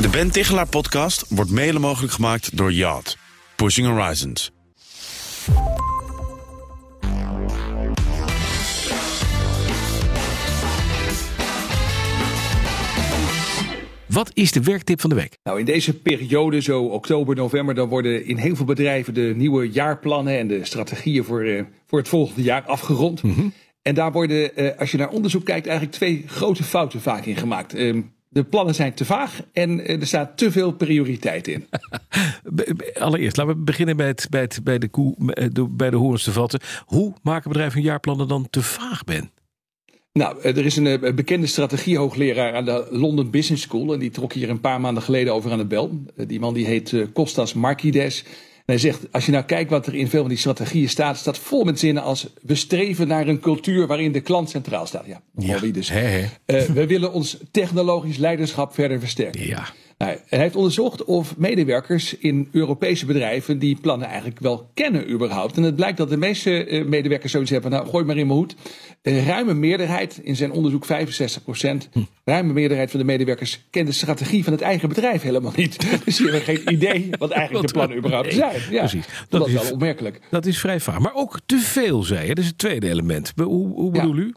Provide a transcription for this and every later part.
De Ben Tichelaar podcast wordt mede mogelijk gemaakt door Yacht. Pushing Horizons. Wat is de werktip van de week? Nou, in deze periode, zo oktober, november, dan worden in heel veel bedrijven de nieuwe jaarplannen en de strategieën voor, eh, voor het volgende jaar afgerond. En daar worden, eh, als je naar onderzoek kijkt, eigenlijk twee grote fouten vaak in gemaakt. Ehm, de plannen zijn te vaag en eh, er staat te veel prioriteit in. Allereerst, laten we beginnen bij, het, bij, het, bij de koe, eh, bij de horens te vatten. Hoe maken bedrijven hun jaarplannen dan te vaag, Ben? Nou, eh, er is een bekende strategiehoogleraar aan de London Business School. En die trok hier een paar maanden geleden over aan de bel. Die man die heet Kostas Markides. Hij zegt, als je nou kijkt wat er in veel van die strategieën staat, staat vol met zinnen als we streven naar een cultuur waarin de klant centraal staat. Ja, wie dus. Eh, we willen ons technologisch leiderschap verder versterken. Ja. Nou, hij heeft onderzocht of medewerkers in Europese bedrijven die plannen eigenlijk wel kennen überhaupt. En het blijkt dat de meeste eh, medewerkers zoiets hebben, nou gooi maar in mijn hoed. Een ruime meerderheid, in zijn onderzoek 65 procent, Hm. ruime meerderheid van de medewerkers kent de strategie van het eigen bedrijf helemaal niet. Dus die hebben geen idee wat eigenlijk de plannen überhaupt zijn. Ja, precies. Dat, Dat is wel opmerkelijk. Dat is vrij vaag. Maar ook te veel, zei je. Dat is het tweede element. Hoe, hoe Ja. bedoel u?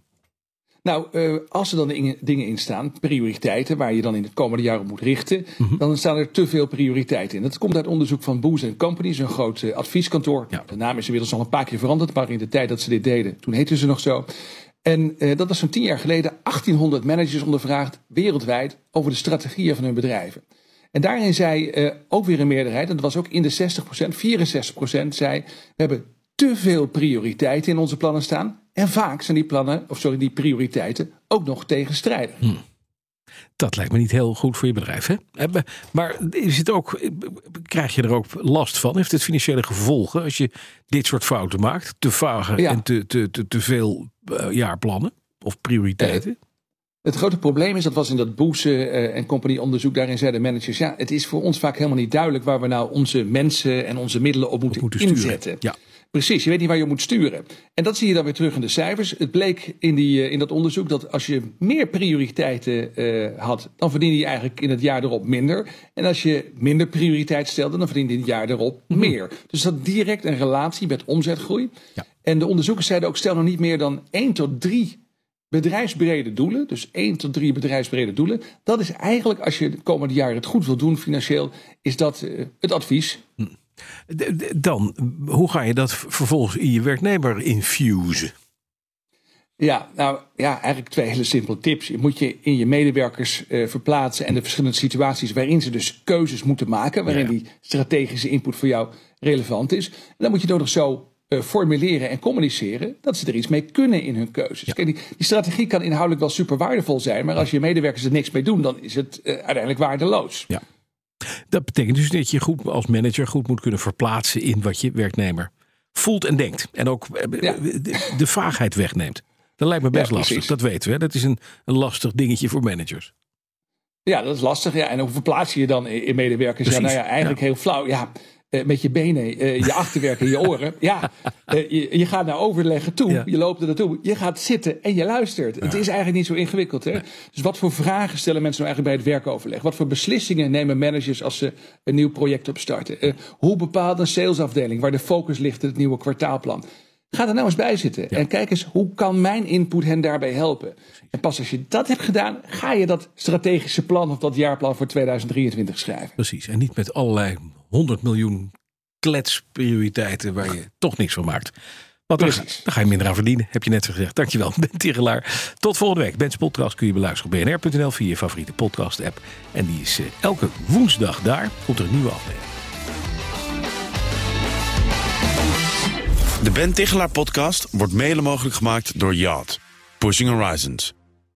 Nou, eh, als er dan dingen, dingen in staan, prioriteiten, waar je dan in het komende jaar op moet richten, Mhm. dan staan er te veel prioriteiten in. Dat komt uit onderzoek van Booz Company, een groot eh, advieskantoor. Ja. De naam is inmiddels al een paar keer veranderd, maar in de tijd dat ze dit deden, toen heette ze nog zo. En eh, dat was zo'n tien jaar geleden 1800 managers ondervraagd, wereldwijd, over de strategieën van hun bedrijven. En daarin zei ook weer een meerderheid, en dat was ook in de 60%, 64% zei, we hebben te veel prioriteiten in onze plannen staan. En vaak zijn die plannen, of sorry, die prioriteiten ook nog tegenstrijdig. Dat lijkt me niet heel goed voor je bedrijf. Hè? Eh, Maar is het ook, eh, krijg je er ook last van? Heeft het financiële gevolgen als je dit soort fouten maakt? Te vage Ja. en te, te, te, te veel eh, jaarplannen of prioriteiten? Het grote probleem is, dat was in dat Boes eh, en Company onderzoek, daarin zeiden managers, ja, het is voor ons vaak helemaal niet duidelijk waar we nou onze mensen en onze middelen op moeten, moeten sturen. inzetten. Ja. Precies, je weet niet waar je moet sturen. En dat zie je dan weer terug in de cijfers. Het bleek in, die, eh, in dat onderzoek dat als je meer prioriteiten eh, had, dan verdiende je eigenlijk in het jaar erop minder. En als je minder prioriteit stelde, dan verdiende je in het jaar erop meer. Dus dat direct een relatie met omzetgroei. Ja. En de onderzoekers zeiden ook, stel nog niet meer dan 1 tot 3 bedrijfsbrede doelen. Dus 1 tot 3 bedrijfsbrede doelen. Dat is eigenlijk, als je de komende jaren het goed wil doen financieel, is dat eh, het advies. D- Dan, hoe ga je dat vervolgens in je werknemer infusen? Ja, nou ja, eigenlijk twee hele simpele tips. Je moet je in je medewerkers eh, verplaatsen en de verschillende situaties waarin ze dus keuzes moeten maken, waarin Ja. die strategische input voor jou relevant is. En dan moet je nog zo eh, formuleren en communiceren dat ze er iets mee kunnen in hun keuzes. Kijk, die, die strategie kan inhoudelijk wel super waardevol zijn, maar als je medewerkers er niks mee doen, dan is het eh, uiteindelijk waardeloos. Ja. Dat betekent dus dat je goed als manager goed moet kunnen verplaatsen in wat je werknemer voelt en denkt. En ook eh, Ja. de, de vaagheid wegneemt. Dat lijkt me best Ja, lastig, dat weten we. Dat is een, een lastig dingetje voor managers. Ja, dat is lastig. Ja. En hoe verplaats je je dan in in medewerkers? Precies, Ja, nou ja, eigenlijk ja. heel flauw. Ja, eh, met je benen, eh, je achterwerk en je oren. Ja, eh, je, je gaat naar overleggen toe. Ja. Je loopt er naartoe. Je gaat zitten en je luistert. Het is eigenlijk niet zo ingewikkeld. Hè? Dus wat voor vragen stellen mensen nou eigenlijk bij het werkoverleg? Wat voor beslissingen nemen managers als ze een nieuw project opstarten? Hoe bepaalt een salesafdeling waar de focus ligt in het nieuwe kwartaalplan? Ga er nou eens bij zitten. En kijk eens, hoe kan mijn input hen daarbij helpen? En pas als je dat hebt gedaan, ga je dat strategische plan of dat jaarplan voor 2023 schrijven. Precies. En niet met allerlei 100 miljoen kletsprioriteiten waar je toch niks van maakt. Want dan, ga je minder aan verdienen, heb je net gezegd. Dankjewel, Ben Tirelaar. Tot volgende week. Ben's podcast kun je beluisteren op bnr.nl via je favoriete podcast app. En die is eh, elke woensdag daar. Komt er een nieuwe aflevering. De Ben Tichelaar podcast wordt mede mogelijk gemaakt door Yacht. Pushing Horizons.